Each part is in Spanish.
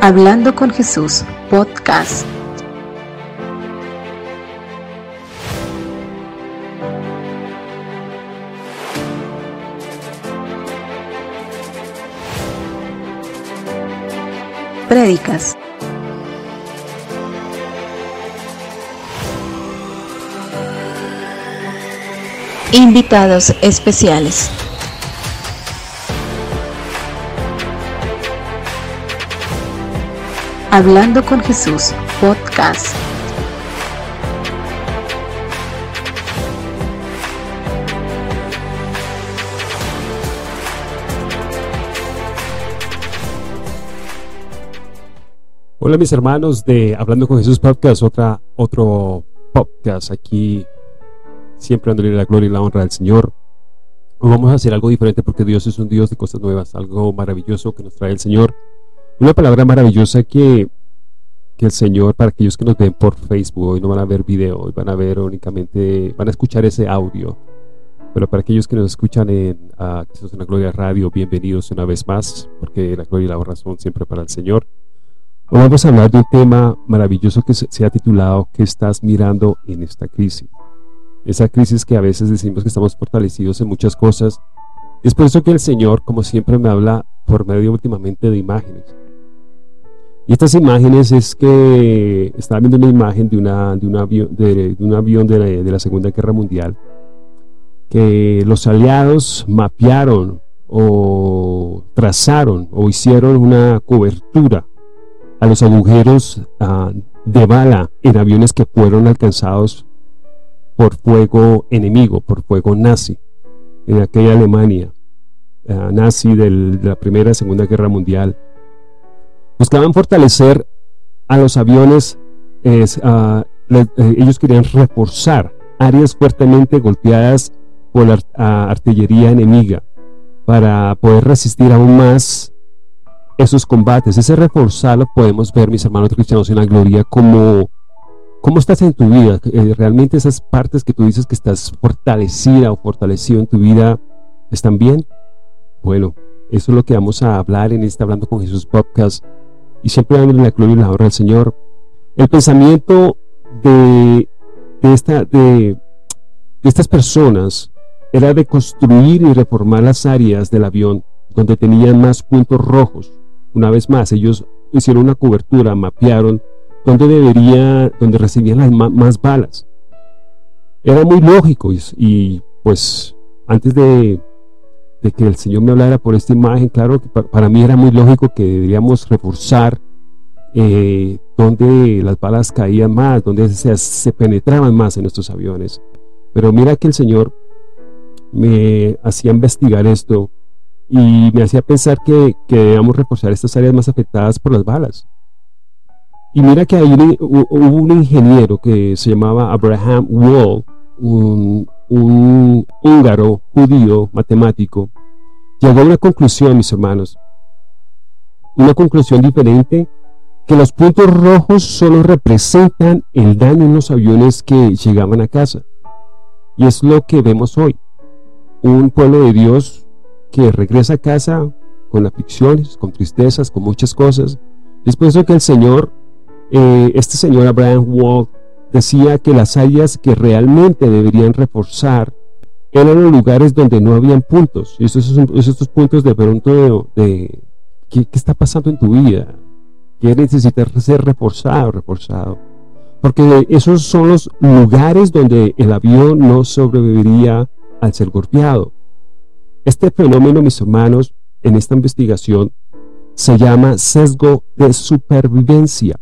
Hablando con Jesús, podcast. Prédicas. Invitados especiales. Hablando con Jesús, podcast. Hola mis hermanos de Hablando con Jesús Podcast, otra, otro podcast aquí, siempre dándole la gloria y la honra al Señor. Hoy vamos a hacer algo diferente porque Dios es un Dios de cosas nuevas, algo maravilloso que nos trae el Señor. Una palabra maravillosa que, que el Señor, para aquellos que nos ven por Facebook, hoy no van a ver video, hoy van a ver únicamente, van a escuchar ese audio. Pero para aquellos que nos escuchan en, uh, en la Gloria Radio, bienvenidos una vez más, porque la gloria y la honra son siempre para el Señor. Hoy vamos a hablar de un tema maravilloso que se ha titulado ¿Qué estás mirando en esta crisis? Esa crisis que a veces decimos que estamos fortalecidos en muchas cosas. Es por eso que el Señor, como siempre, me habla por medio últimamente de imágenes. Y estas imágenes es que estaba viendo una imagen de, una, de, un, avión, de, un avión de la, Segunda Guerra Mundial que los aliados mapearon o trazaron o hicieron una cobertura a los agujeros uh, de bala en aviones que fueron alcanzados por fuego enemigo, por fuego nazi, en aquella Alemania uh, nazi de la Primera y Segunda Guerra Mundial buscaban fortalecer a los aviones, es, le, eh, ellos querían reforzar áreas fuertemente golpeadas por la uh, artillería enemiga para poder resistir aún más esos combates. Ese reforzarlo podemos ver, mis hermanos cristianos, en la gloria, como cómo estás en tu vida. Eh, realmente esas partes que tú dices que estás fortalecida o fortalecido en tu vida, ¿están bien? Bueno, eso es lo que vamos a hablar en este Hablando con Jesús podcast y siempre dándole la gloria y la honra al Señor. El pensamiento de, de, de, estas personas era de construir y reformar las áreas del avión donde tenían más puntos rojos. Una vez más, ellos hicieron una cobertura, mapearon donde debería, donde recibían las más balas. Era muy lógico y pues antes de, de, que el Señor me hablara por esta imagen, claro que para, mí era muy lógico que deberíamos reforzar eh, donde las balas caían más, donde se, se penetraban más en nuestros aviones. Pero mira que el Señor me hacía investigar esto y me hacía pensar que, que debíamos reforzar estas áreas más afectadas por las balas. Y mira que hay hubo un ingeniero que se llamaba Abraham Wall, un, un húngaro judío matemático, llegó a una conclusión, mis hermanos, una conclusión diferente, que los puntos rojos solo representan el daño en los aviones que llegaban a casa. Y es lo que vemos hoy. Un pueblo de Dios que regresa a casa con aflicciones, con tristezas, con muchas cosas. Es por eso que el Señor, eh, este señor Abraham Wall, decía que las áreas que realmente deberían reforzar eran los lugares donde no habían puntos. Esos, esos, estos puntos de pronto de, de ¿qué, ¿qué, está pasando en tu vida? ¿Qué necesitas ser reforzado, reforzado? Porque esos son los lugares donde el avión no sobreviviría al ser golpeado. Este fenómeno, mis hermanos, en esta investigación se llama sesgo de supervivencia.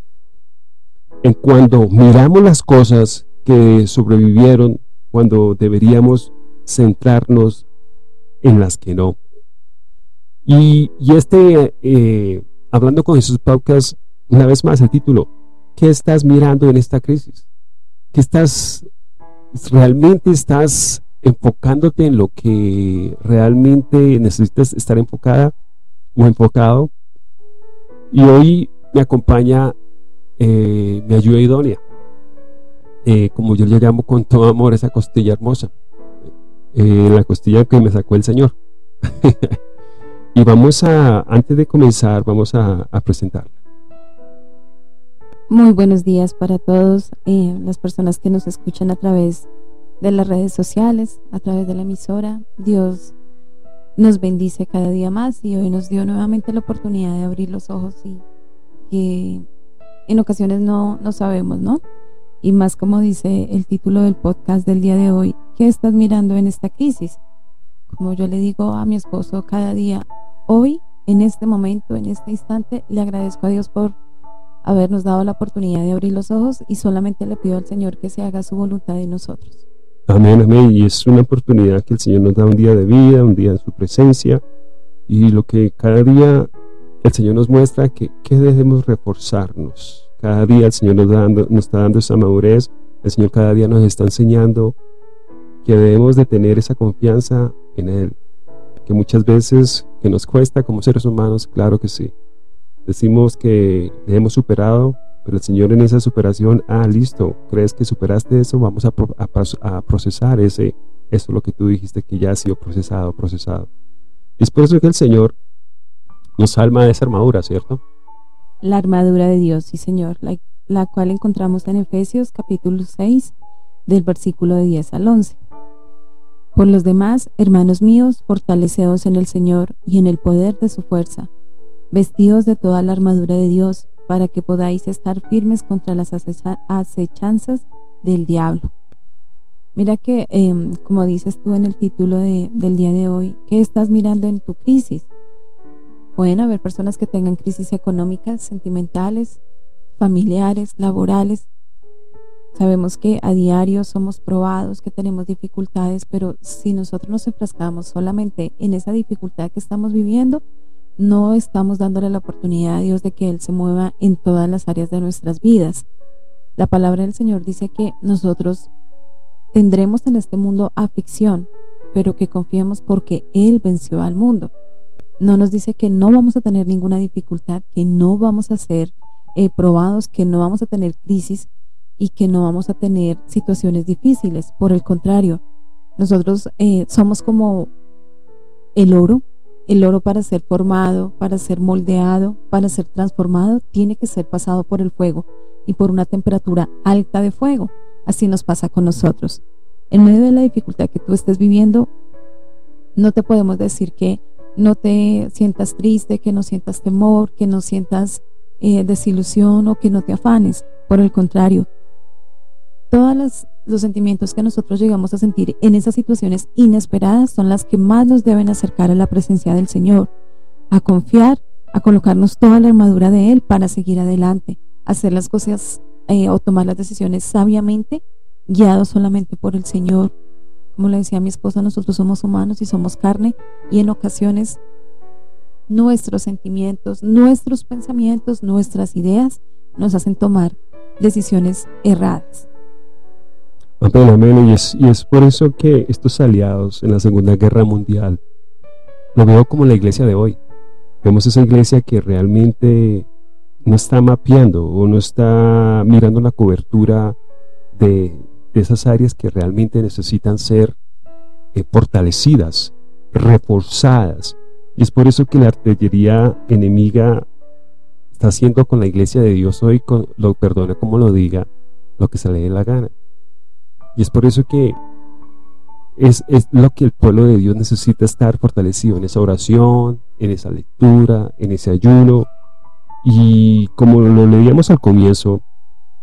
En cuando miramos las cosas que sobrevivieron, cuando deberíamos centrarnos en las que no. Y, y este, eh, hablando con Jesús Podcast, una vez más el título, ¿qué estás mirando en esta crisis? ¿Qué estás, realmente estás enfocándote en lo que realmente necesitas estar enfocada o enfocado. Y hoy me acompaña eh, mi ayuda idónea, eh, como yo le llamo con todo amor esa costilla hermosa, eh, la costilla que me sacó el Señor. y vamos a, antes de comenzar, vamos a, a presentarla. Muy buenos días para todos eh, las personas que nos escuchan a través de las redes sociales, a través de la emisora. Dios nos bendice cada día más y hoy nos dio nuevamente la oportunidad de abrir los ojos y que en ocasiones no, no sabemos, ¿no? Y más como dice el título del podcast del día de hoy, ¿qué estás mirando en esta crisis? Como yo le digo a mi esposo cada día, hoy, en este momento, en este instante, le agradezco a Dios por habernos dado la oportunidad de abrir los ojos y solamente le pido al Señor que se haga su voluntad en nosotros. Amén, amén. Y es una oportunidad que el Señor nos da un día de vida, un día en su presencia. Y lo que cada día el Señor nos muestra que, que debemos reforzarnos. Cada día el Señor nos, está dando esa madurez. El Señor cada día nos está enseñando que debemos de tener esa confianza en Él. Que muchas veces que nos cuesta como seres humanos, claro que sí Decimos que hemos superado, pero el Señor en esa superación, ah, listo, crees que superaste eso, vamos a, procesar ese, eso lo que tú dijiste que ya ha sido procesado, procesado. Es por eso que el Señor nos salva de esa armadura, ¿cierto? La armadura de Dios, sí, Señor, la, la cual encontramos en Efesios capítulo 6, del versículo de 10 al 11. Por los demás, hermanos míos, fortaleceos en el Señor y en el poder de su fuerza vestidos de toda la armadura de Dios, para que podáis estar firmes contra las acechanzas del diablo. Mira que, em, como dices tú en el título del día de hoy, ¿qué estás mirando en tu crisis? Pueden haber personas que tengan crisis económicas, sentimentales, familiares, laborales. Sabemos que a diario somos probados, que tenemos dificultades, pero si nosotros nos enfrascamos solamente en esa dificultad que estamos viviendo, no estamos dándole la oportunidad a Dios de que Él se mueva en todas las áreas de nuestras vidas. La palabra del Señor dice que nosotros tendremos en este mundo aflicción, pero que confiemos porque Él venció al mundo. No nos dice que no vamos a tener ninguna dificultad, que no vamos a ser eh, probados, que no vamos a tener crisis y que no vamos a tener situaciones difíciles. Por el contrario, nosotros eh, somos como el oro el oro para ser formado, para ser moldeado, para ser transformado, tiene que ser pasado por el fuego y por una temperatura alta de fuego. Así nos pasa con nosotros. En medio de la dificultad que tú estés viviendo, no te podemos decir que no te sientas triste, que no sientas temor, que no sientas eh, desilusión o que no te afanes. Por el contrario, todas los sentimientos que nosotros llegamos a sentir en esas situaciones inesperadas son las que más nos deben acercar a la presencia del Señor, a confiar, a colocarnos toda la armadura de Él para seguir adelante, hacer las cosas eh, o tomar las decisiones sabiamente, guiados solamente por el Señor. Como le decía mi esposa, nosotros somos humanos y somos carne y en ocasiones nuestros sentimientos, nuestros pensamientos, nuestras ideas nos hacen tomar decisiones erradas. Amén, Y es, y es por eso que estos aliados en la Segunda Guerra Mundial lo veo como la iglesia de hoy. Vemos esa iglesia que realmente no está mapeando o no está mirando la cobertura de, esas áreas que realmente necesitan ser eh, fortalecidas, reforzadas. Y es por eso que la artillería enemiga está haciendo con la iglesia de Dios hoy, con, lo perdone como lo diga, lo que se le dé la gana. Y es por eso que es, lo que el pueblo de Dios necesita estar fortalecido en esa oración, en esa lectura, en ese ayuno. Y como lo leíamos al comienzo,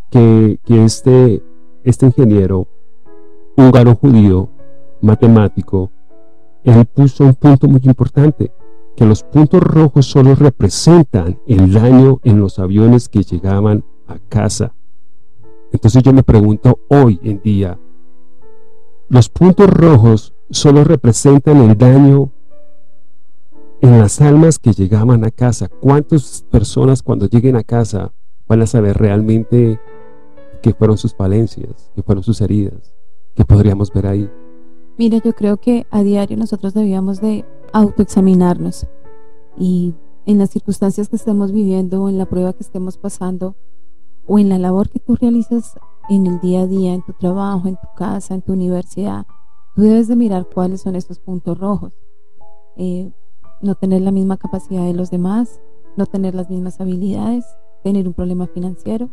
que, este, este ingeniero, húngaro judío, matemático, él puso un punto muy importante, que los puntos rojos solo representan el daño en los aviones que llegaban a casa entonces yo me pregunto hoy en día, los puntos rojos solo representan el daño en las almas que llegaban a casa. ¿Cuántas personas cuando lleguen a casa van a saber realmente qué fueron sus falencias, qué fueron sus heridas, qué podríamos ver ahí? Mira, yo creo que a diario nosotros debíamos de autoexaminarnos y en las circunstancias que estemos viviendo o en la prueba que estemos pasando, o en la labor que tú realizas en el día a día, en tu trabajo, en tu casa, en tu universidad, tú debes de mirar cuáles son estos puntos rojos. Eh, no tener la misma capacidad de los demás, no tener las mismas habilidades, tener un problema financiero,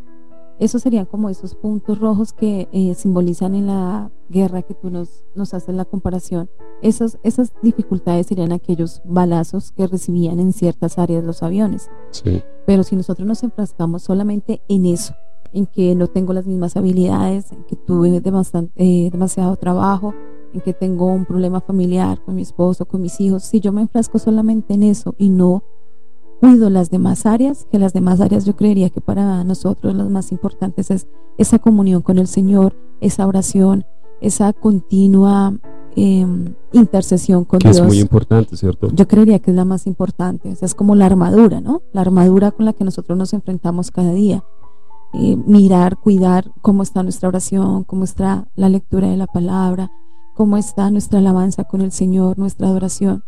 Esos serían como esos puntos rojos que eh, simbolizan en la guerra que tú nos, nos haces la comparación. Esas, esas dificultades serían aquellos balazos que recibían en ciertas áreas los aviones. Sí. Pero si nosotros nos enfrascamos solamente en eso, en que no tengo las mismas habilidades, en que tuve eh, demasiado trabajo, en que tengo un problema familiar con mi esposo, con mis hijos, si yo me enfrasco solamente en eso y no cuido las demás áreas, que las demás áreas yo creería que para nosotros las más importantes es esa comunión con el Señor, esa oración, esa continua em, intercesión con que Dios. es muy importante, ¿cierto? Yo creería que es la más importante, es como la armadura, ¿no? La armadura con la que nosotros nos enfrentamos cada día. Eh, mirar, cuidar cómo está nuestra oración, cómo está la lectura de la palabra, cómo está nuestra alabanza con el Señor, nuestra adoración.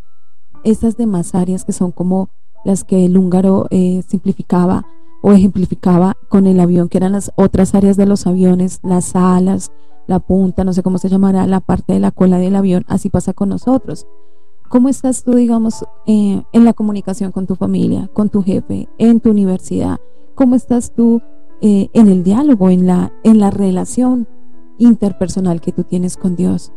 Estas demás áreas que son como las que el húngaro eh, simplificaba o ejemplificaba con el avión, que eran las otras áreas de los aviones, las alas, la punta, no sé cómo se llamará, la parte de la cola del avión, así pasa con nosotros. ¿Cómo estás tú, digamos, eh, en la comunicación con tu familia, con tu jefe, en tu universidad? ¿Cómo estás tú eh, en el diálogo, en la, en la relación interpersonal que tú tienes con Dios?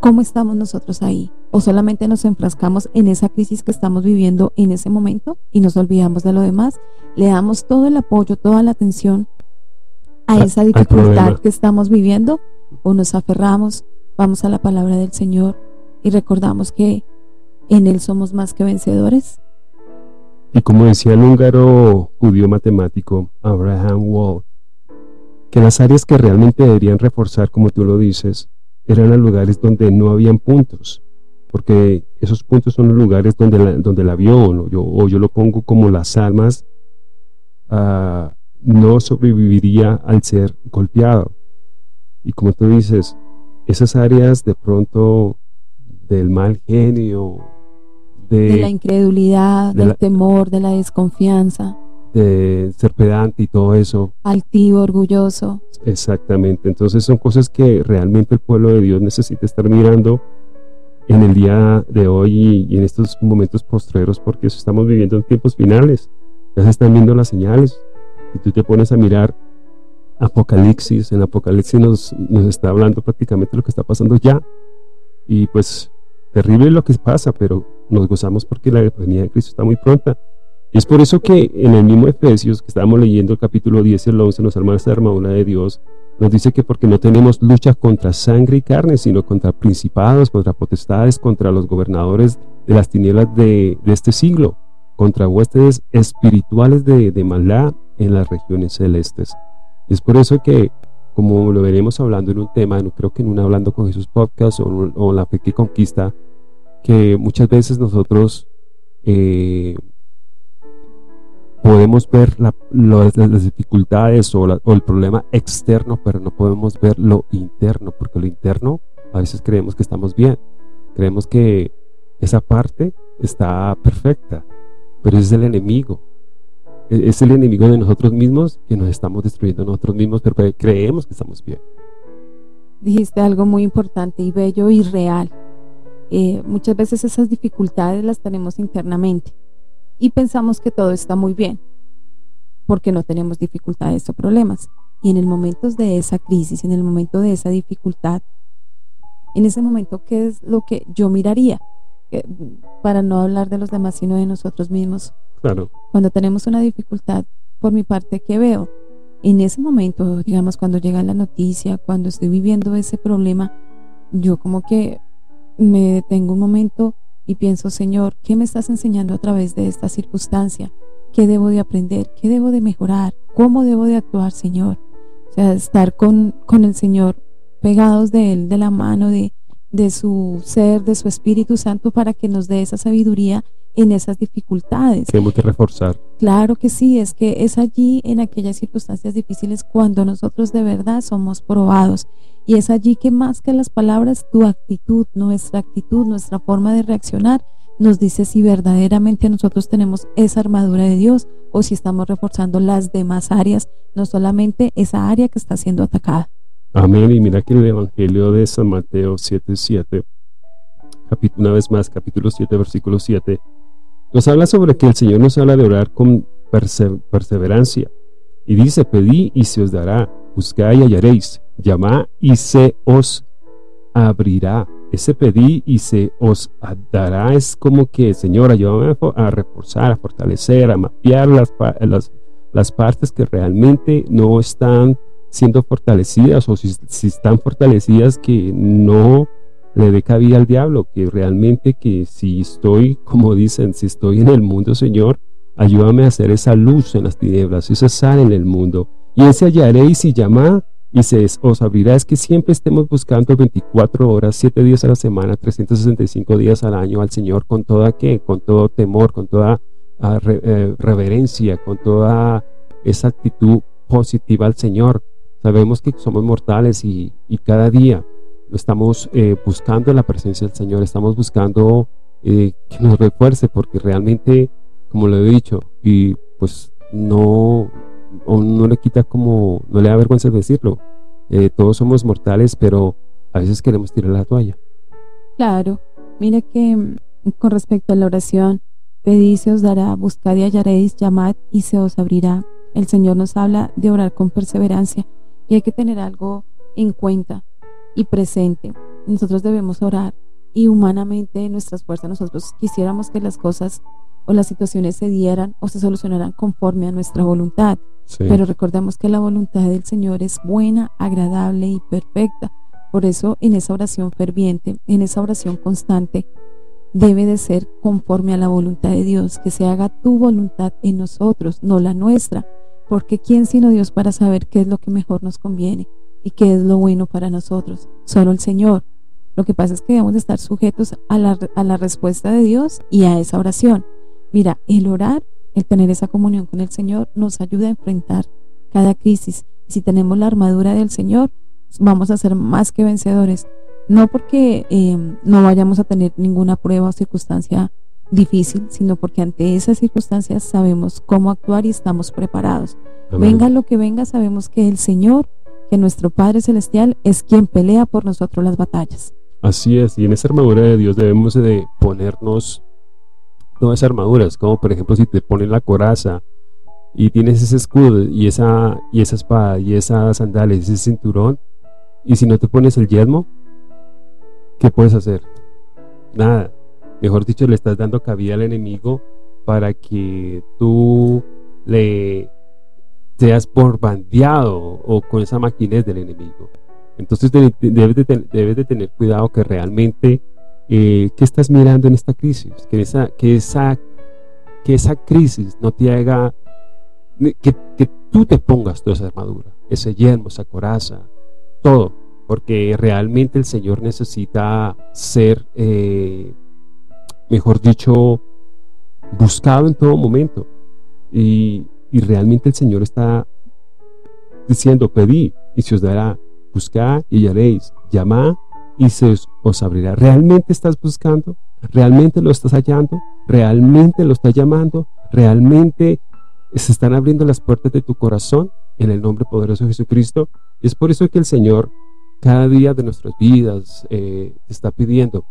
¿Cómo estamos nosotros ahí? ¿O solamente nos enfrascamos en esa crisis que estamos viviendo en ese momento y nos olvidamos de lo demás? ¿Le damos todo el apoyo, toda la atención a esa dificultad que estamos viviendo? ¿O nos aferramos, vamos a la palabra del Señor y recordamos que en Él somos más que vencedores? Y como decía el húngaro judío matemático Abraham Wall, que las áreas que realmente deberían reforzar, como tú lo dices, eran los lugares donde no habían puntos, porque esos puntos son los lugares donde, donde el avión, o yo, o yo, lo pongo como las almas, uh, no sobreviviría al ser golpeado. Y como tú dices, esas áreas de pronto del mal genio, de, de la incredulidad, de del la, temor, de la desconfianza, de ser pedante y todo eso. Altivo, orgulloso. Exactamente, entonces son cosas que realmente el pueblo de Dios necesita estar mirando en el día de hoy y, en estos momentos postreros porque estamos viviendo en tiempos finales. Ya se están viendo las señales. Y tú te pones a mirar Apocalipsis, en Apocalipsis nos, está hablando prácticamente lo que está pasando ya. Y pues terrible lo que pasa, pero nos gozamos porque la venida de Cristo está muy pronta. Y es por eso que en el mismo Efesios, que estábamos leyendo el capítulo 10 y el 11, nos arma esta armadura de Dios, nos dice que porque no tenemos lucha contra sangre y carne, sino contra principados, contra potestades, contra los gobernadores de las tinieblas de, de este siglo, contra huestes espirituales de, de maldad en las regiones celestes. Es por eso que, como lo veremos hablando en un tema, creo que en un Hablando con Jesús podcast o, o La Fe que Conquista, que muchas veces nosotros eh, podemos ver la, lo, las dificultades o, el problema externo, pero no podemos ver lo interno, porque lo interno a veces creemos que estamos bien, creemos que esa parte está perfecta, pero es el enemigo. E, es el enemigo de nosotros mismos que nos estamos destruyendo nosotros mismos, pero creemos que estamos bien. Dijiste algo muy importante y bello y real. Eh, muchas veces esas dificultades las tenemos internamente y pensamos que todo está muy bien porque no tenemos dificultades o problemas. Y en el momento de esa crisis, en el momento de esa dificultad, en ese momento, ¿qué es lo que yo miraría? Para no hablar de los demás, sino de nosotros mismos. Claro. Cuando tenemos una dificultad, por mi parte, ¿qué veo? En ese momento, digamos, cuando llega la noticia, cuando estoy viviendo ese problema, yo como que me detengo un momento y pienso, Señor, ¿qué me estás enseñando a través de esta circunstancia? ¿Qué debo de aprender? ¿Qué debo de mejorar? ¿Cómo debo de actuar, Señor? O sea, estar con, con el Señor pegados de Él, de la mano, de, de su ser, de su Espíritu Santo, para que nos dé esa sabiduría en esas dificultades. Tenemos que reforzar. Claro que sí, es que es allí en aquellas circunstancias difíciles cuando nosotros de verdad somos probados. Y es allí que más que las palabras, tu actitud, nuestra actitud, nuestra forma de reaccionar, nos dice si verdaderamente nosotros tenemos esa armadura de Dios o si estamos reforzando las demás áreas, no solamente esa área que está siendo atacada. Amén. Y mira que el Evangelio de San Mateo 7:7, una vez más, capítulo 7, versículo 7, nos habla sobre que el Señor nos habla de orar con perse perseverancia Y dice, pedí y se os dará, buscad y hallaréis, llamad y se os abrirá. Ese pedí y se os dará es como que, Señor, ayúdame a reforzar, a fortalecer, a mapear las, las, las partes que realmente no están siendo fortalecidas o si, si, están fortalecidas que no le dé al diablo, que realmente que si estoy, como dicen, si estoy en el mundo, Señor, ayúdame a hacer esa luz en las tinieblas, esa sal en el mundo. Y ese hallaréis y llamad y se os abrirá. Es que siempre estemos buscando 24 horas, 7 días a la semana, 365 días al año al Señor con toda que, con todo temor, con toda re, eh, reverencia, con toda esa actitud positiva al Señor. Sabemos que somos mortales y, y cada día estamos eh, buscando la presencia del Señor, estamos buscando eh, que nos refuerce porque realmente, como lo he dicho, y pues no, no le quita como, no le da vergüenza decirlo, eh, todos somos mortales, pero a veces queremos tirar la toalla. Claro, mira que mm, con respecto a la oración, pedid se os dará, buscad y hallaréis, llamad y se os abrirá. El Señor nos habla de orar con perseverancia y hay que tener algo en cuenta y presente. Nosotros debemos orar y humanamente en nuestras fuerzas nosotros quisiéramos que las cosas o las situaciones se dieran o se solucionaran conforme a nuestra voluntad. Sí. Pero recordemos que la voluntad del Señor es buena, agradable y perfecta. Por eso en esa oración ferviente, en esa oración constante, debe de ser conforme a la voluntad de Dios, que se haga tu voluntad en nosotros, no la nuestra. Porque ¿quién sino Dios para saber qué es lo que mejor nos conviene? Y qué es lo bueno para nosotros. Solo el Señor. Lo que pasa es que debemos de estar sujetos a la, a la respuesta de Dios y a esa oración. Mira, el orar, el tener esa comunión con el Señor nos ayuda a enfrentar cada crisis. Si tenemos la armadura del Señor, vamos a ser más que vencedores. No porque eh, no vayamos a tener ninguna prueba o circunstancia difícil, sino porque ante esas circunstancias sabemos cómo actuar y estamos preparados. Amén. Venga lo que venga, sabemos que el Señor que nuestro Padre Celestial es quien pelea por nosotros las batallas. Así es, y en esa armadura de Dios debemos de ponernos todas esas armaduras, como por ejemplo si te ponen la coraza y tienes ese escudo y esa, y esa espada y esas sandalias y ese cinturón, y si no te pones el yelmo, ¿qué puedes hacer? Nada. Mejor dicho, le estás dando cabida al enemigo para que tú le seas por bandeado o con esa maquinez del enemigo. Entonces debes de, tener cuidado que realmente eh, qué estás mirando en esta crisis, que esa, que esa, que esa crisis no te haga, que, que tú te pongas toda esa armadura, ese yelmo, esa coraza, todo, porque realmente el Señor necesita ser, eh, mejor dicho, buscado en todo momento. Y, y realmente el Señor está diciendo, pedí y se os dará, buscad y hallaréis, llamad y se os, abrirá. ¿Realmente estás buscando? ¿Realmente lo estás hallando? ¿Realmente lo estás llamando? ¿Realmente se están abriendo las puertas de tu corazón en el nombre poderoso de Jesucristo? Es por eso que el Señor cada día de nuestras vidas eh, está pidiendo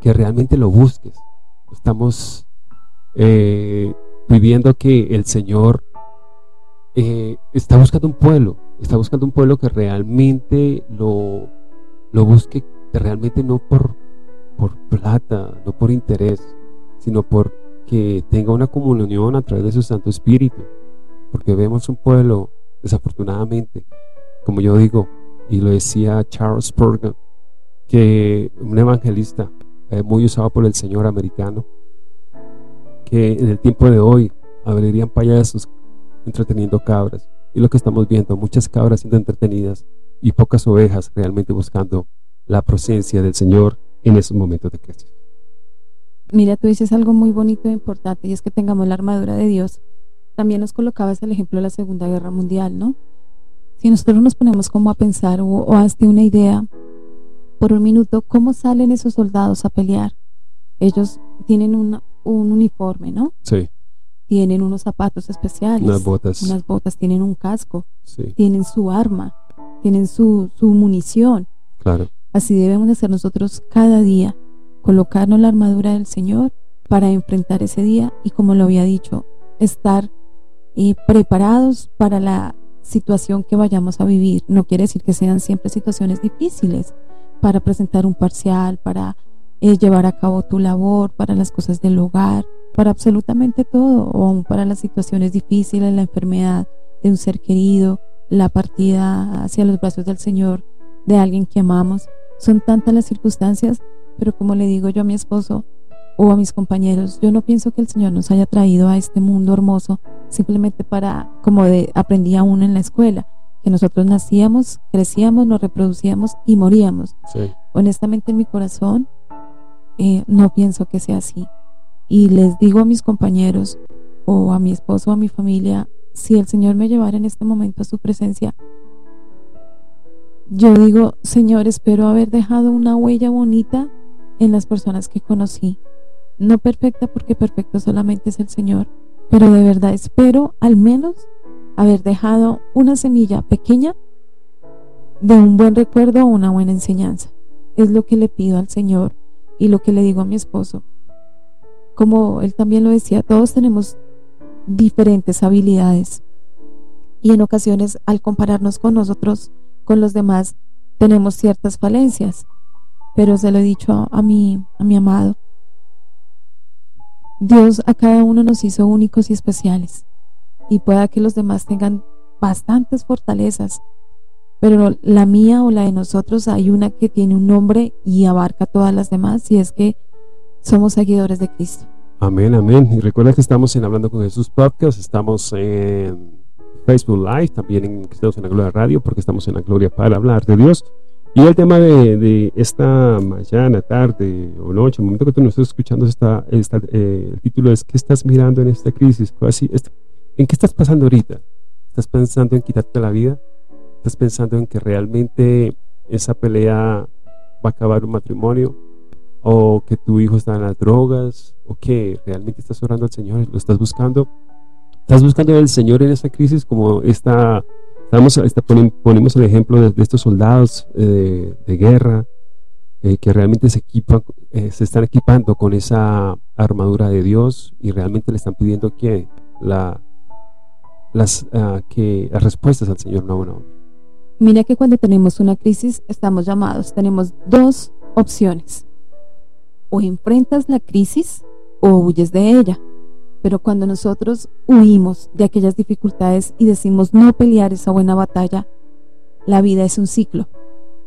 que realmente lo busques. Estamos eh, pidiendo que el Señor eh, está buscando un pueblo, está buscando un pueblo que realmente lo, lo busque, que realmente no por, por plata, no por interés, sino por que tenga una comunión a través de su Santo Espíritu. Porque vemos un pueblo, desafortunadamente, como yo digo, y lo decía Charles Spurgeon, que un evangelista eh, muy usado por el Señor americano, que en el tiempo de hoy abrirían payasos entreteniendo cabras. Y lo que estamos viendo, muchas cabras siendo entretenidas y pocas ovejas realmente buscando la presencia del Señor en esos momentos de crisis. Mira, tú dices algo muy bonito e importante y es que tengamos la armadura de Dios. También nos colocabas el ejemplo de la Segunda Guerra Mundial, ¿no? Si nosotros nos ponemos como a pensar o, o hazte una idea por un minuto, ¿cómo salen esos soldados a pelear? Ellos tienen una, un uniforme, ¿no? Sí. Tienen unos zapatos especiales. Unas botas. Unas botas, tienen un casco. Sí. Tienen su arma. Tienen su, su munición. Claro. Así debemos de hacer nosotros cada día. Colocarnos la armadura del Señor para enfrentar ese día y como lo había dicho, estar eh, preparados para la situación que vayamos a vivir. No quiere decir que sean siempre situaciones difíciles para presentar un parcial, para eh, llevar a cabo tu labor, para las cosas del hogar, para absolutamente todo, o aún para las situaciones difíciles, la enfermedad de un ser querido, la partida hacia los brazos del Señor de alguien que amamos. Son tantas las circunstancias, pero como le digo yo a mi esposo o a mis compañeros, yo no pienso que el Señor nos haya traído a este mundo hermoso simplemente para, como de, aprendía uno en la escuela, que nosotros nacíamos, crecíamos, nos reproducíamos y moríamos. Honestamente en mi corazón eh, no pienso que sea así y les digo a mis compañeros o a mi esposo o a mi familia, si el Señor me llevara en este momento a su presencia, yo digo, Señor, espero haber dejado una huella bonita en las personas que conocí. No perfecta porque perfecto solamente es el Señor, pero de verdad espero al menos haber dejado una semilla pequeña de un buen recuerdo o una buena enseñanza. Es lo que le pido al Señor y lo que le digo a mi esposo como él también lo decía, todos tenemos diferentes habilidades y en ocasiones al compararnos con nosotros, con los demás, tenemos ciertas falencias, pero se lo he dicho a, mi, a mi amado. Dios a cada uno nos hizo únicos y especiales y pueda que los demás tengan bastantes fortalezas, pero la mía o la de nosotros hay una que tiene un nombre y abarca todas las demás y es que somos seguidores de Cristo. Amén, amén. Y recuerda que estamos en Hablando con Jesús Podcast, estamos en Facebook Live, también en, estamos en la Gloria Radio, porque estamos en la Gloria para hablar de Dios. Y el tema de, esta mañana, tarde o noche, el momento que tú nos estás escuchando, eh, el título es ¿Qué estás mirando en esta crisis? ¿En qué estás pasando ahorita? ¿Estás pensando en quitarte la vida? ¿Estás pensando en que realmente esa pelea va a acabar un matrimonio? o que tu hijo está en las drogas, o que realmente estás orando al Señor, lo estás buscando. Estás buscando al Señor en esta crisis, como esta, estamos, ponemos el ejemplo de, estos soldados eh, de guerra eh, que realmente se equipan, eh, se están equipando con esa armadura de Dios y realmente le están pidiendo que la, las, ah, que las respuestas al Señor no, no. Mira que cuando tenemos una crisis estamos llamados, tenemos dos opciones o enfrentas la crisis o huyes de ella. Pero cuando nosotros huimos de aquellas dificultades y decimos no pelear esa buena batalla, la vida es un ciclo.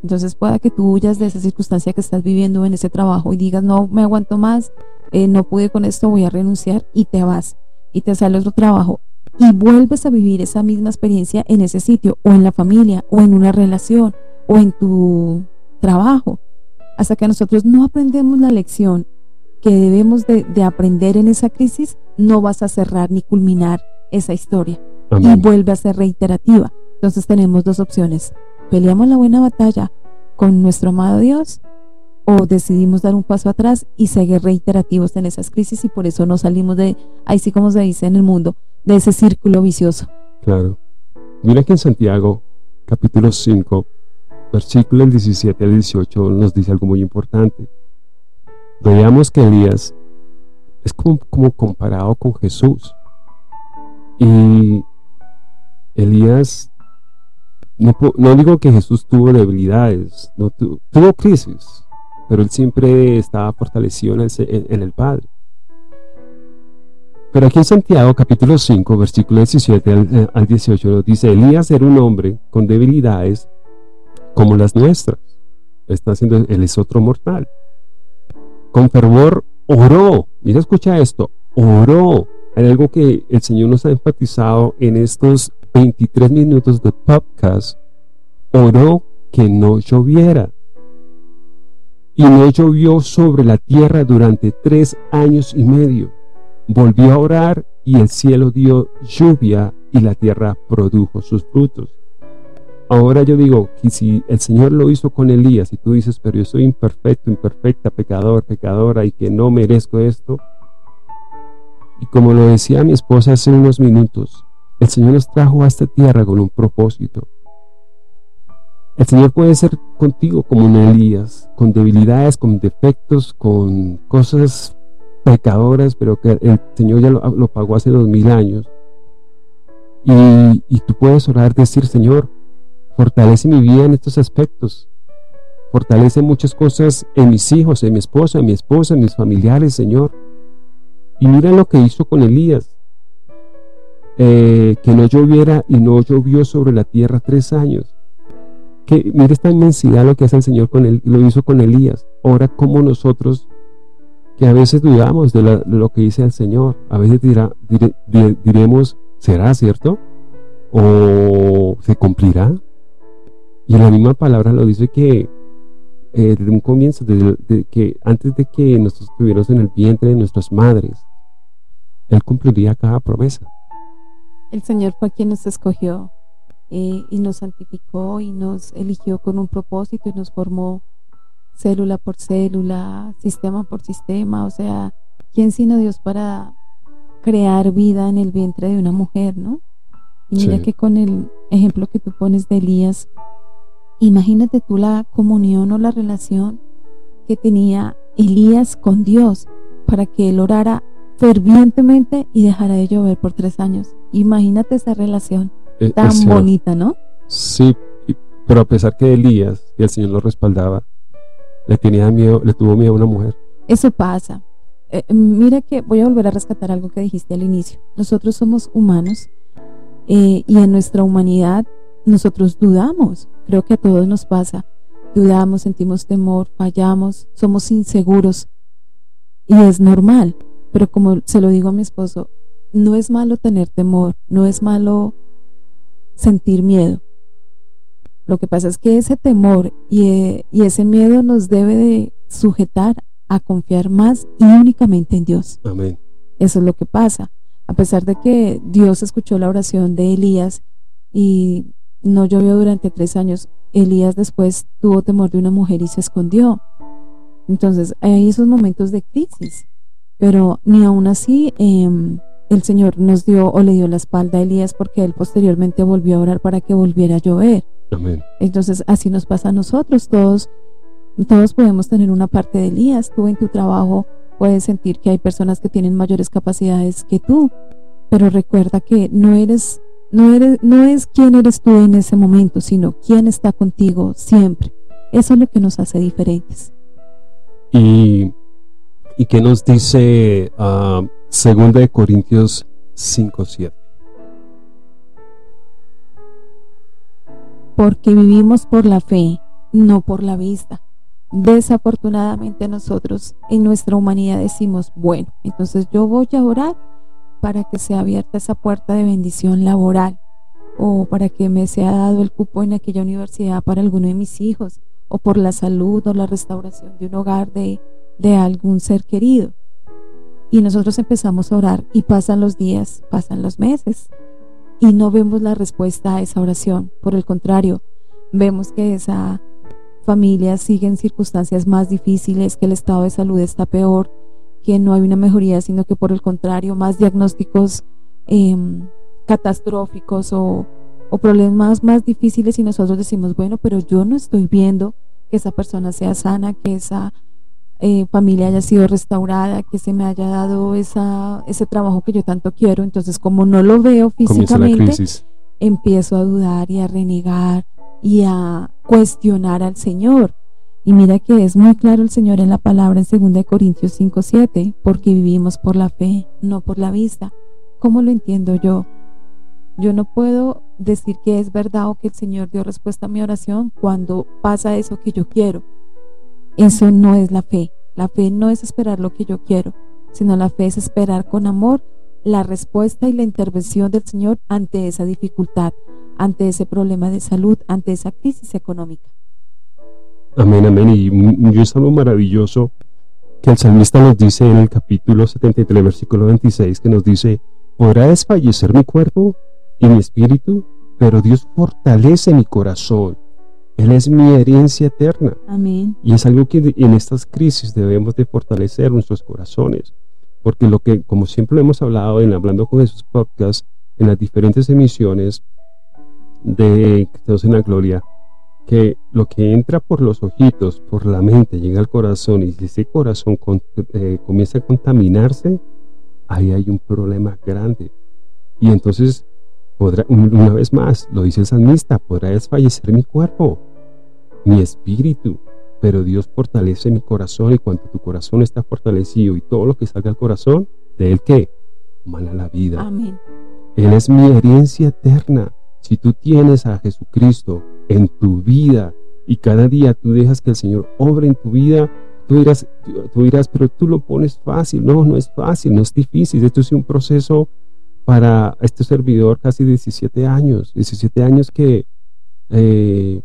Entonces pueda que tú huyas de esa circunstancia que estás viviendo en ese trabajo y digas no me aguanto más, eh, no pude con esto, voy a renunciar y te vas y te sale otro trabajo y vuelves a vivir esa misma experiencia en ese sitio o en la familia o en una relación o en tu trabajo hasta que nosotros no aprendemos la lección que debemos de, aprender en esa crisis, no vas a cerrar ni culminar esa historia. Y vuelve a ser reiterativa. Entonces tenemos dos opciones. Peleamos la buena batalla con nuestro amado Dios o decidimos dar un paso atrás y seguir reiterativos en esas crisis y por eso no salimos de, ahí sí como se dice en el mundo, de ese círculo vicioso. Claro. Mira que en Santiago, capítulo 5, versículo 17 al 18 nos dice algo muy importante. Veamos que Elías es como, comparado con Jesús. Y Elías, no, digo que Jesús tuvo debilidades, no tuvo crisis, pero él siempre estaba fortalecido en el, en el Padre. Pero aquí en Santiago capítulo 5, versículo 17 al, al 18 dice, Elías era un hombre con debilidades como las nuestras. Está haciendo, él es otro mortal. Con fervor oró. Mira, escucha esto. Oró. Hay algo que el Señor nos ha enfatizado en estos 23 minutos de podcast. Oró que no lloviera. Y no llovió sobre la tierra durante tres años y medio. Volvió a orar y el cielo dio lluvia y la tierra produjo sus frutos. Ahora yo digo que si el Señor lo hizo con Elías y tú dices, pero yo soy imperfecto, imperfecta, pecador, pecadora y que no merezco esto. Y como lo decía mi esposa hace unos minutos, el Señor nos trajo a esta tierra con un propósito. El Señor puede ser contigo como un Elías, con debilidades, con defectos, con cosas pecadoras, pero que el Señor ya lo, pagó hace dos mil años Y, y tú puedes orar, decir, Señor, fortalece mi vida en estos aspectos. Fortalece muchas cosas en mis hijos, en mi esposa, en mi esposa, en mis familiares, Señor. Y mira lo que hizo con Elías. Eh, que no lloviera y no llovió sobre la tierra tres años. Que mira esta inmensidad lo que hace el Señor con él, lo hizo con Elías. Ahora como nosotros que a veces dudamos de, lo que dice el Señor, a veces dirá, diremos, ¿será cierto? ¿O se cumplirá? Y la misma palabra lo dice que eh, desde un comienzo, desde, que antes de que nosotros estuviéramos en el vientre de nuestras madres, Él cumpliría cada promesa. El Señor fue quien nos escogió eh, y nos santificó y nos eligió con un propósito y nos formó célula por célula, sistema por sistema, o sea, ¿quién sino Dios para crear vida en el vientre de una mujer, no? Y mira que con el ejemplo que tú pones de Elías, imagínate tú la comunión o la relación que tenía Elías con Dios para que él orara fervientemente y dejara de llover por tres años. Imagínate esa relación e, tan bonita, ¿no? Sí, pero a pesar que Elías y el Señor lo respaldaba, le tenía miedo, le tuvo miedo a una mujer. Eso pasa. Eh, mira que voy a volver a rescatar algo que dijiste al inicio. Nosotros somos humanos eh, y en nuestra humanidad nosotros dudamos. Creo que a todos nos pasa. Dudamos, sentimos temor, fallamos, somos inseguros y es normal. Pero como se lo digo a mi esposo, no es malo tener temor, no es malo sentir miedo. Lo que pasa es que ese temor y, ese miedo nos debe de sujetar a confiar más y únicamente en Dios. Amén. Eso es lo que pasa. A pesar de que Dios escuchó la oración de Elías y no llovió durante tres años, Elías después tuvo temor de una mujer y se escondió. Entonces hay esos momentos de crisis pero ni aún así em, el Señor nos dio o le dio la espalda a Elías porque él posteriormente volvió a orar para que volviera a llover. Entonces así nos pasa a nosotros, todos, todos podemos tener una parte de Elías. Tú en tu trabajo puedes sentir que hay personas que tienen mayores capacidades que tú, pero recuerda que no eres, no eres, no es quién eres tú en ese momento, sino quién está contigo siempre. Eso es lo que nos hace diferentes. Y ¿Y qué nos dice uh, Segunda de Corintios 5.7? Porque vivimos por la fe, no por la vista. Desafortunadamente nosotros en nuestra humanidad decimos, bueno, entonces yo voy a orar para que sea abierta esa puerta de bendición laboral o para que me sea dado el cupo en aquella universidad para alguno de mis hijos o por la salud o la restauración de un hogar de, de algún ser querido. Y nosotros empezamos a orar y pasan los días, pasan los meses y no vemos la respuesta a esa oración. Por el contrario, vemos que esa familia sigue en circunstancias más difíciles, que el estado de salud está peor, que no hay una mejoría, sino que por el contrario, más diagnósticos em, catastróficos o, o problemas más difíciles y nosotros decimos, bueno, pero yo no estoy viendo que esa persona sea sana, que esa eh, familia haya sido restaurada, que se me haya dado esa, ese trabajo que yo tanto quiero. Entonces, como no lo veo físicamente, empiezo a dudar y a renegar y a cuestionar al Señor. Y mira que es muy claro el Señor en la palabra en 2 Corintios 5, 7, porque vivimos por la fe, no por la vista. ¿Cómo lo entiendo yo? Yo no puedo decir que es verdad o que el Señor dio respuesta a mi oración cuando pasa eso que yo quiero eso no es la fe. La fe no es esperar lo que yo quiero, sino la fe es esperar con amor la respuesta y la intervención del Señor ante esa dificultad, ante ese problema de salud, ante esa crisis económica. Amén, amén. Y es algo maravilloso que el salmista nos dice en el capítulo 73, versículo 26, que nos dice, podrá desfallecer mi cuerpo y mi espíritu, pero Dios fortalece mi corazón. Él es mi herencia eterna. Amén. Y es algo que en estas crisis debemos de fortalecer nuestros corazones. Porque lo que, como siempre hemos hablado en Hablando con esos podcasts, en las diferentes emisiones de Cristianos en la Gloria, que lo que entra por los ojitos, por la mente, llega al corazón y si ese corazón eh, comienza a contaminarse, ahí hay un problema grande. Y entonces podrá, una vez más, lo dice el salmista, podrá desfallecer mi cuerpo, mi espíritu, pero Dios fortalece mi corazón y cuando tu corazón está fortalecido y todo lo que salga al corazón, de él que mala la vida. Amén. Él es mi herencia eterna. Si tú tienes a Jesucristo en tu vida y cada día tú dejas que el Señor obre en tu vida, tú dirás, tú dirás, pero tú lo pones fácil. No, no es fácil, no es difícil. Esto es un proceso para este servidor casi 17 años, 17 años que, eh,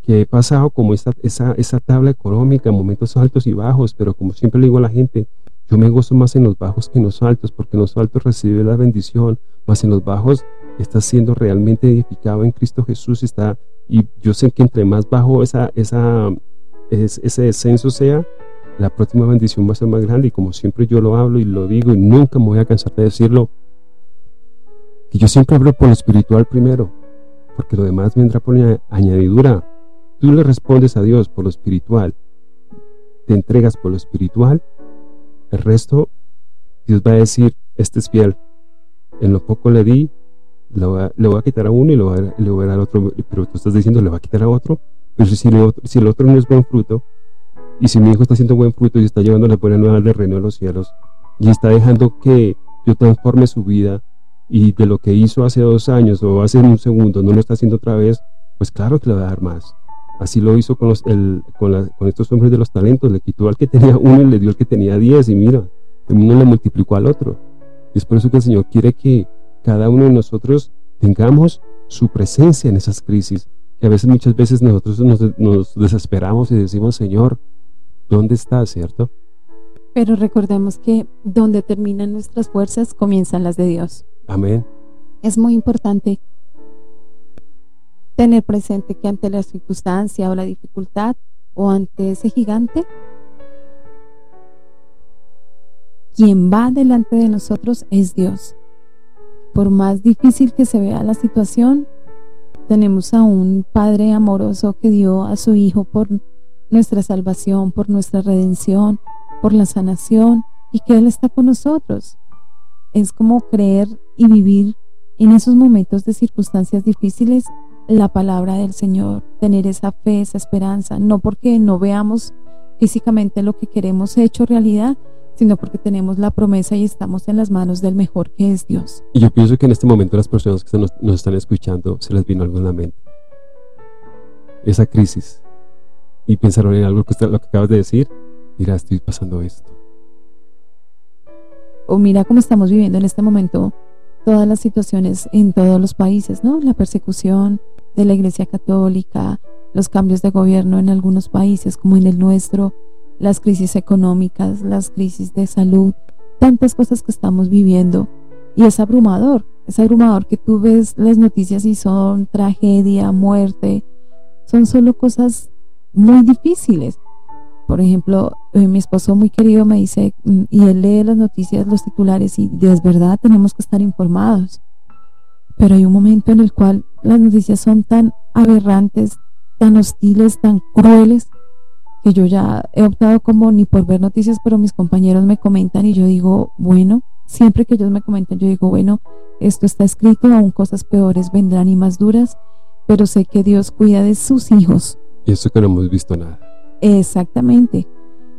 que he pasado como esa, esa, esa tabla económica, momentos altos y bajos, pero como siempre le digo a la gente, yo me gozo más en los bajos que en los altos, porque en los altos recibe la bendición, más en los bajos está siendo realmente edificado en Cristo Jesús. Está, y yo sé que entre más bajo esa, esa, ese descenso sea, la próxima bendición va a ser más grande. Y como siempre yo lo hablo y lo digo, y nunca me voy a cansar de decirlo, que yo siempre hablo por lo espiritual primero, porque lo demás vendrá por añadidura. Tú le respondes a Dios por lo espiritual, te entregas por lo espiritual el resto, Dios va a decir, este es fiel. En lo poco le di, le voy a, quitar a uno y le voy a, dar al otro. Pero tú estás diciendo, le va a quitar a otro. Pero si, si el otro no es buen fruto, y si mi hijo está haciendo buen fruto y está llevando la buena nueva del reino de los cielos, y está dejando que yo transforme su vida, y de lo que hizo hace dos años o hace un segundo no lo está haciendo otra vez, pues claro que le va a dar más. Así lo hizo con, los, el, con, con, estos hombres de los talentos. Le quitó al que tenía uno y le dio al que tenía diez. Y mira, el uno le multiplicó al otro. Y es por eso que el Señor quiere que cada uno de nosotros tengamos su presencia en esas crisis. Que a veces, muchas veces nosotros nos, nos desesperamos y decimos, Señor, ¿dónde estás, cierto? Pero recordemos que donde terminan nuestras fuerzas comienzan las de Dios. Amén. Es muy importante tener presente que ante la circunstancia o la dificultad o ante ese gigante, quien va delante de nosotros es Dios. Por más difícil que se vea la situación, tenemos a un Padre amoroso que dio a su Hijo por nuestra salvación, por nuestra redención, por la sanación y que Él está con nosotros. Es como creer y vivir en esos momentos de circunstancias difíciles la palabra del Señor, tener esa fe, esa esperanza, no porque no veamos físicamente lo que queremos hecho realidad, sino porque tenemos la promesa y estamos en las manos del mejor que es Dios. Y yo pienso que en este momento las personas que nos, están escuchando se les vino algo en la mente. Esa crisis. Y pensaron en algo que usted, lo que acabas de decir. Mira, estoy pasando esto. O mira cómo estamos viviendo en este momento todas las situaciones en todos los países, ¿no? La persecución, de la Iglesia Católica, los cambios de gobierno en algunos países como en el nuestro, las crisis económicas, las crisis de salud, tantas cosas que estamos viviendo. Y es abrumador, es abrumador que tú ves las noticias y son tragedia, muerte, son solo cosas muy difíciles. Por ejemplo, eh, mi esposo muy querido me dice, mm, y él lee las noticias, los titulares, y de verdad tenemos que estar informados. Pero hay un momento en el cual las noticias son tan aberrantes, tan hostiles, tan crueles, que yo ya he optado como ni por ver noticias, pero mis compañeros me comentan y yo digo, bueno, siempre que ellos me comentan, yo digo, bueno, esto está escrito, aún cosas peores vendrán y más duras, pero sé que Dios cuida de sus hijos. Y eso que no hemos visto nada. Exactamente.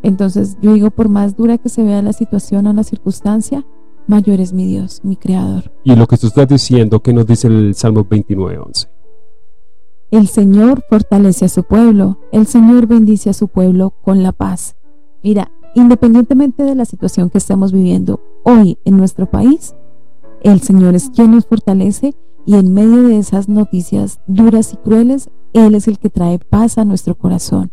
Entonces yo digo, por más dura que se vea la situación o la circunstancia, mayor es mi Dios, mi Creador. Y lo que tú estás diciendo, que nos dice el Salmo 29.11? El Señor fortalece a su pueblo, el Señor bendice a su pueblo con la paz. Mira, independientemente de la situación que estamos viviendo hoy en nuestro país, el Señor es quien nos fortalece y en medio de esas noticias duras y crueles, Él es el que trae paz a nuestro corazón.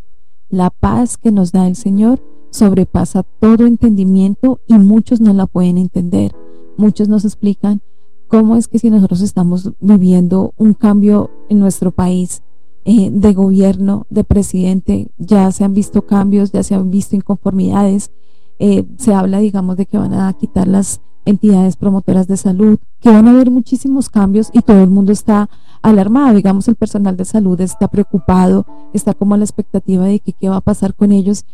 La paz que nos da el Señor sobrepasa todo entendimiento y muchos no la pueden entender. Muchos nos explican cómo es que si nosotros estamos viviendo un cambio en nuestro país eh, de gobierno, de presidente, ya se han visto cambios, ya se han visto inconformidades, eh, se habla, digamos, de que van a quitar las entidades promotoras de salud, que van a haber muchísimos cambios y todo el mundo está alarmado, digamos, el personal de salud está preocupado, está como a la expectativa de que qué va a pasar con ellos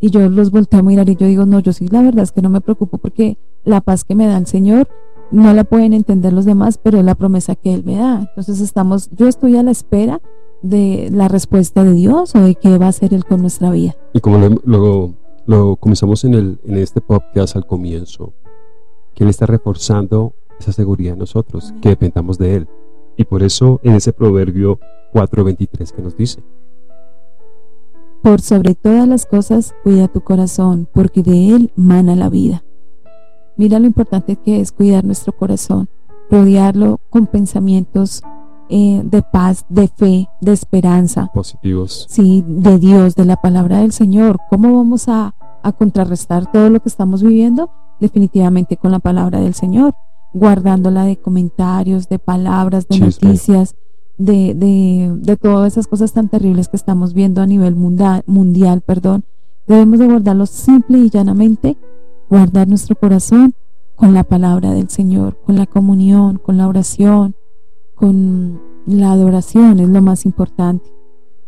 y yo los volteo a mirar y yo digo, no, yo sí, la verdad es que no me preocupo porque la paz que me da el Señor no la pueden entender los demás, pero es la promesa que Él me da. Entonces estamos, yo estoy a la espera de la respuesta de Dios o de qué va a hacer Él con nuestra vida. Y como lo, comenzamos en, el, en este podcast al comienzo, que Él está reforzando esa seguridad en nosotros, que dependamos de Él. Y por eso en ese proverbio 4.23 que nos dice. Por sobre todas las cosas, cuida tu corazón, porque de él mana la vida. Mira lo importante que es cuidar nuestro corazón, rodearlo con pensamientos eh, de paz, de fe, de esperanza. Positivos. Sí, de Dios, de la palabra del Señor. ¿Cómo vamos a, a contrarrestar todo lo que estamos viviendo? Definitivamente con la palabra del Señor, guardándola de comentarios, de palabras, de noticias, de, de, de, todas esas cosas tan terribles que estamos viendo a nivel mundial, mundial perdón, debemos de guardarlo simple y llanamente, guardar nuestro corazón con la palabra del Señor, con la comunión, con la oración, con la adoración, es lo más importante.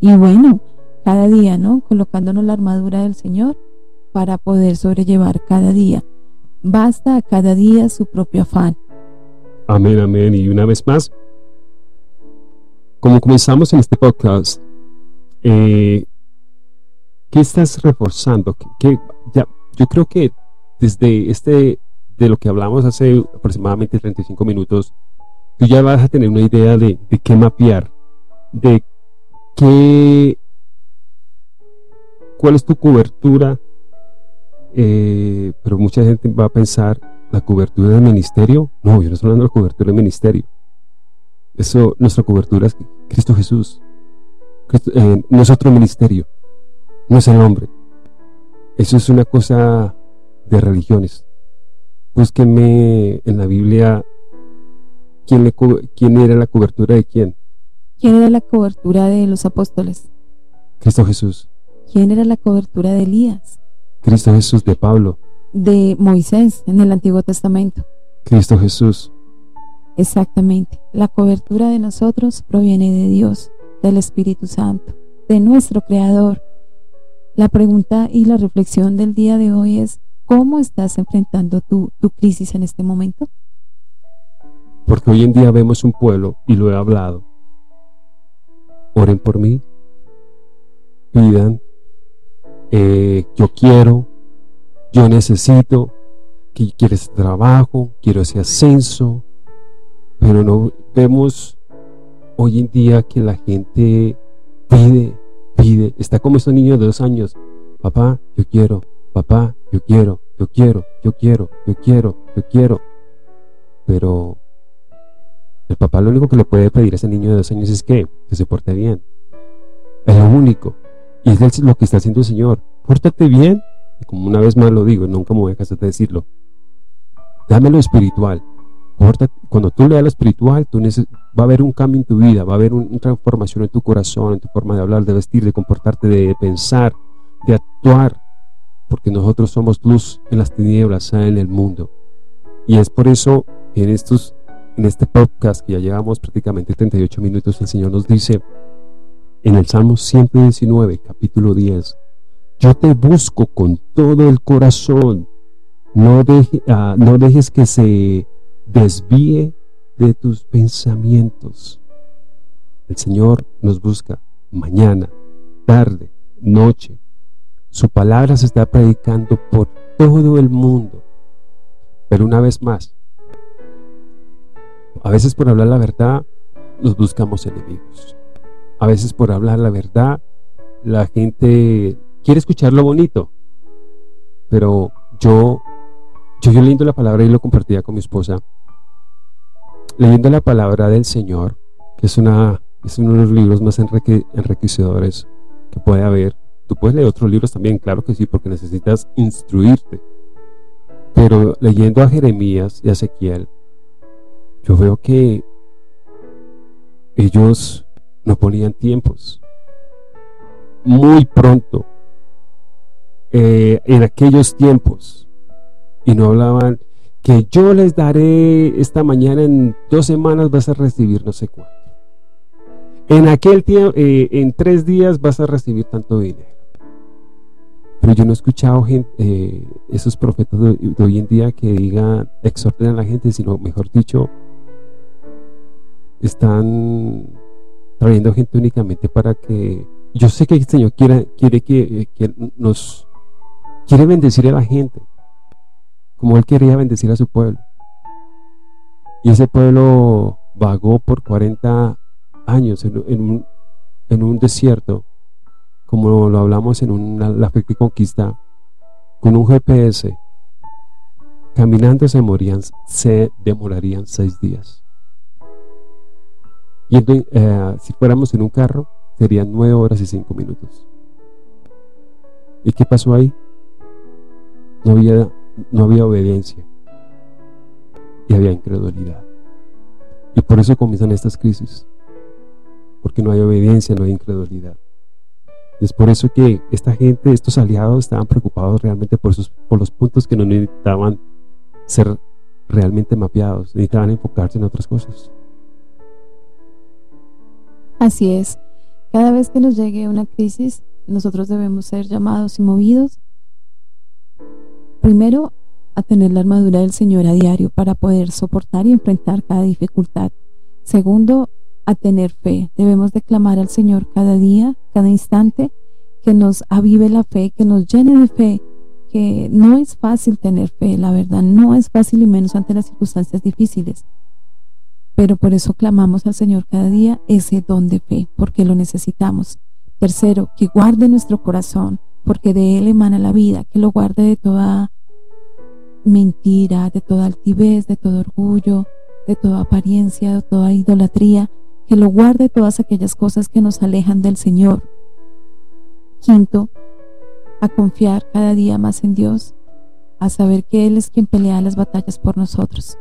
Y bueno, cada día, ¿no? Colocándonos la armadura del Señor para poder sobrellevar cada día. Basta cada día su propio afán. Amén, amén. Y una vez más, como comenzamos en este podcast, eh, ¿qué estás reforzando? ¿Qué, ya, yo creo que desde este, de lo que hablamos hace aproximadamente 35 minutos, tú ya vas a tener una idea de, qué mapear, de qué, cuál es tu cobertura, eh, pero mucha gente va a pensar, ¿la cobertura del ministerio? No, yo no estoy hablando de la cobertura del ministerio. Eso, nuestra cobertura es Cristo Jesús. Eh, no es otro ministerio. No es el hombre. Eso es una cosa de religiones. Búsquenme en la Biblia quién, le, quién era la cobertura de quién. ¿Quién era la cobertura de los apóstoles? Cristo Jesús. ¿Quién era la cobertura de Elías? Cristo Jesús de Pablo. De Moisés en el Antiguo Testamento. Cristo Jesús. Exactamente. La cobertura de nosotros proviene de Dios, del Espíritu Santo, de nuestro Creador. La pregunta y la reflexión del día de hoy es, ¿cómo estás enfrentando tu, tu crisis en este momento? Porque hoy en día vemos un pueblo, y lo he hablado, oren por mí, pidan, eh, yo quiero, yo necesito, que quiero ese trabajo, quiero ese ascenso, pero no vemos hoy en día que la gente pide, pide, está como esos niños de dos años, papá, yo quiero, papá, yo quiero, yo quiero, yo quiero, yo quiero, yo quiero. Pero el papá lo único que le puede pedir a ese niño de dos años es que, que se porte bien. Es lo único. Y es lo que está haciendo el Señor. Pórtate bien. Y como una vez más lo digo, nunca me voy a cansar de decirlo. Dame lo espiritual cuando tú leas lo espiritual, tú va a haber un cambio en tu vida, va a haber una transformación en tu corazón, en tu forma de hablar, de vestir, de comportarte, de pensar, de actuar, porque nosotros somos luz en las tinieblas, en el mundo. Y es por eso en estos en este podcast que ya llevamos prácticamente 38 minutos, el Señor nos dice en el Salmo 119, capítulo 10, yo te busco con todo el corazón, no, ah, no dejes que se desvíe de tus pensamientos. El Señor nos busca mañana, tarde, noche. Su palabra se está predicando por todo el mundo. Pero una vez más, a veces por hablar la verdad nos buscamos enemigos. A veces por hablar la verdad la gente quiere escuchar lo bonito. Pero yo, yo, yo leyendo la palabra y lo compartía con mi esposa leyendo la palabra del Señor, que es, una, es uno de los libros más enriquecedores que puede haber. Tú puedes leer otros libros también, claro que sí, porque necesitas instruirte. Pero leyendo a Jeremías y a Ezequiel, yo veo que ellos no ponían tiempos. Muy pronto, eh, en aquellos tiempos, y no hablaban que yo les daré esta mañana en dos semanas vas a recibir no sé cuánto. En aquel tiempo, eh, en tres días vas a recibir tanto dinero. Pero yo no he escuchado gente, eh, esos profetas de, de, hoy en día que digan, exhorten a la gente, sino mejor dicho, están trayendo gente únicamente para que yo sé que el Señor quiere, quiere que, nos quiere bendecir a la gente como Él quería bendecir a su pueblo. Y ese pueblo vagó por 40 años en, un, en un, desierto, como lo hablamos en una, la fe que conquista, con un GPS. Caminando se morían, se demorarían seis días. Y eh, si fuéramos en un carro, serían nueve horas y cinco minutos. ¿Y qué pasó ahí? No había, no había obediencia y había incredulidad. Y por eso comienzan estas crisis, porque no hay obediencia, no hay incredulidad. Es por eso que esta gente, estos aliados, estaban preocupados realmente por, sus, por los puntos que no necesitaban ser realmente mapeados, necesitaban enfocarse en otras cosas. Así es. Cada vez que nos llegue una crisis, nosotros debemos ser llamados y movidos primero a tener la armadura del Señor a diario para poder soportar y enfrentar cada dificultad. Segundo, a tener fe. Debemos declamar al Señor cada día, cada instante, que nos avive la fe, que nos llene de fe, que no es fácil tener fe, la verdad, no es fácil y menos ante las circunstancias difíciles. Pero por eso clamamos al Señor cada día ese don de fe, porque lo necesitamos. Tercero, que guarde nuestro corazón, porque de Él emana la vida, que lo guarde de toda mentira, de toda altivez, de todo orgullo, de toda apariencia, de toda idolatría, que lo guarde todas aquellas cosas que nos alejan del Señor. Quinto, a confiar cada día más en Dios, a saber que Él es quien pelea las batallas por nosotros.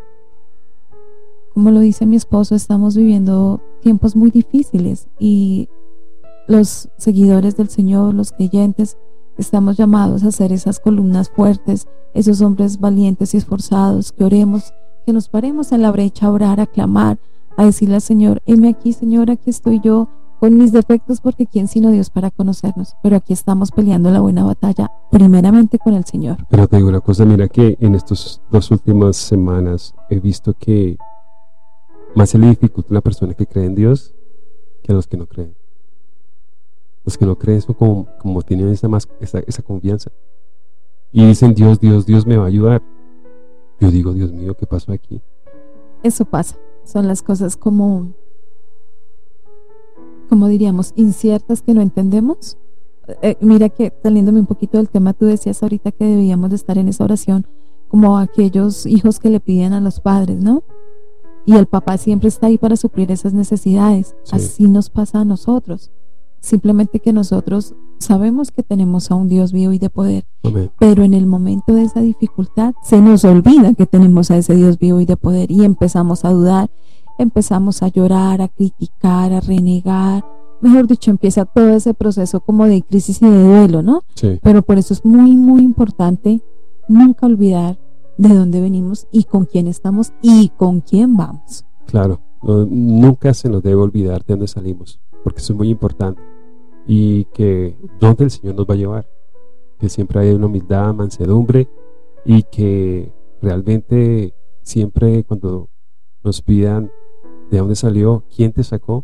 Como lo dice mi esposo, estamos viviendo tiempos muy difíciles y los seguidores del Señor, los creyentes, Estamos llamados a ser esas columnas fuertes, esos hombres valientes y esforzados, que oremos, que nos paremos en la brecha a orar, a clamar, a decirle al Señor, heme aquí, Señor, aquí estoy yo con mis defectos, porque quién sino Dios para conocernos. Pero aquí estamos peleando la buena batalla, primeramente con el Señor. Pero te digo una cosa, mira que en estas dos últimas semanas he visto que más se le dificulta a una persona que cree en Dios que a los que no creen. Los que no creen son como, como tienen esa, más, esa, esa confianza. Y dicen, Dios, Dios, Dios me va a ayudar. Yo digo, Dios mío, ¿qué pasó aquí? Eso pasa. Son las cosas como, como diríamos, inciertas que no entendemos. Eh, mira que saliéndome un poquito del tema, tú decías ahorita que debíamos de estar en esa oración como aquellos hijos que le piden a los padres, ¿no? Y el papá siempre está ahí para suplir esas necesidades. Así nos pasa a nosotros. Simplemente que nosotros sabemos que tenemos a un Dios vivo y de poder, pero en el momento de esa dificultad se nos olvida que tenemos a ese Dios vivo y de poder y empezamos a dudar, empezamos a llorar, a criticar, a renegar. Mejor dicho, empieza todo ese proceso como de crisis y de duelo, ¿no? Pero por eso es muy, muy importante nunca olvidar de dónde venimos y con quién estamos y con quién vamos. Claro, nunca se nos debe olvidar de dónde salimos, porque eso es muy importante y que donde el Señor nos va a llevar, que siempre hay una humildad, mansedumbre y que realmente siempre cuando nos pidan de dónde salió, quién te sacó,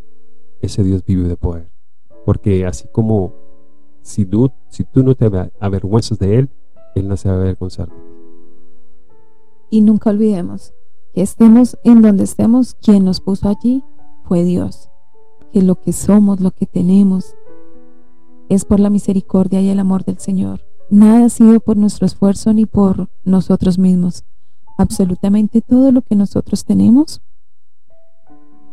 ese Dios vive de poder. Porque así como si tú, si tú no te avergüenzas de Él, Él no se va a avergonzar. Y nunca olvidemos que estemos en donde estemos, quien nos puso allí fue Dios. Que lo que somos, lo que tenemos, es por la misericordia y el amor del Señor. Nada ha sido por nuestro esfuerzo ni por nosotros mismos. Absolutamente todo lo que nosotros tenemos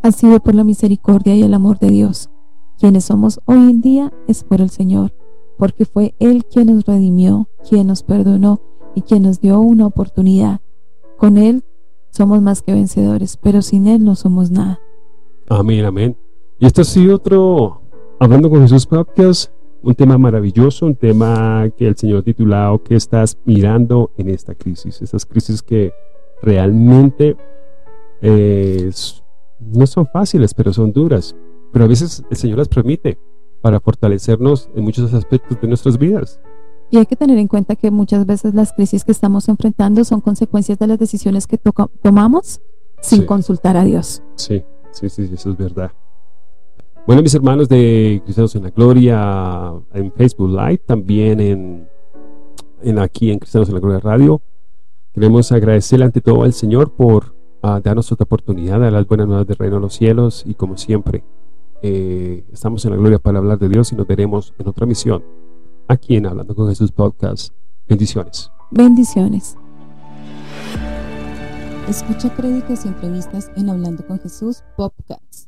ha sido por la misericordia y el amor de Dios. Quienes somos hoy en día es por el Señor, porque fue Él quien nos redimió, quien nos perdonó y quien nos dio una oportunidad. Con Él somos más que vencedores, pero sin Él no somos nada. Amén, amén. Y esto ha sido otro, hablando con Jesús Podcast, un tema maravilloso, un tema que el Señor ha titulado ¿Qué estás mirando en esta crisis? Esas crisis que realmente eh, no son fáciles, pero son duras. Pero a veces el Señor las permite para fortalecernos en muchos aspectos de nuestras vidas. Y hay que tener en cuenta que muchas veces las crisis que estamos enfrentando son consecuencias de las decisiones que tomamos sin Sí. consultar a Dios. Sí, sí, sí, eso es verdad. Bueno, mis hermanos de Cristianos en la Gloria en Facebook Live, también en, en aquí en Cristianos en la Gloria Radio, queremos agradecerle ante todo al Señor por ah, darnos otra oportunidad de las buenas nuevas del reino de los cielos y como siempre, eh, estamos en la gloria para hablar de Dios y nos veremos en otra misión aquí en Hablando con Jesús Podcast. Bendiciones. Bendiciones. Escucha créditos y entrevistas en Hablando con Jesús Podcast.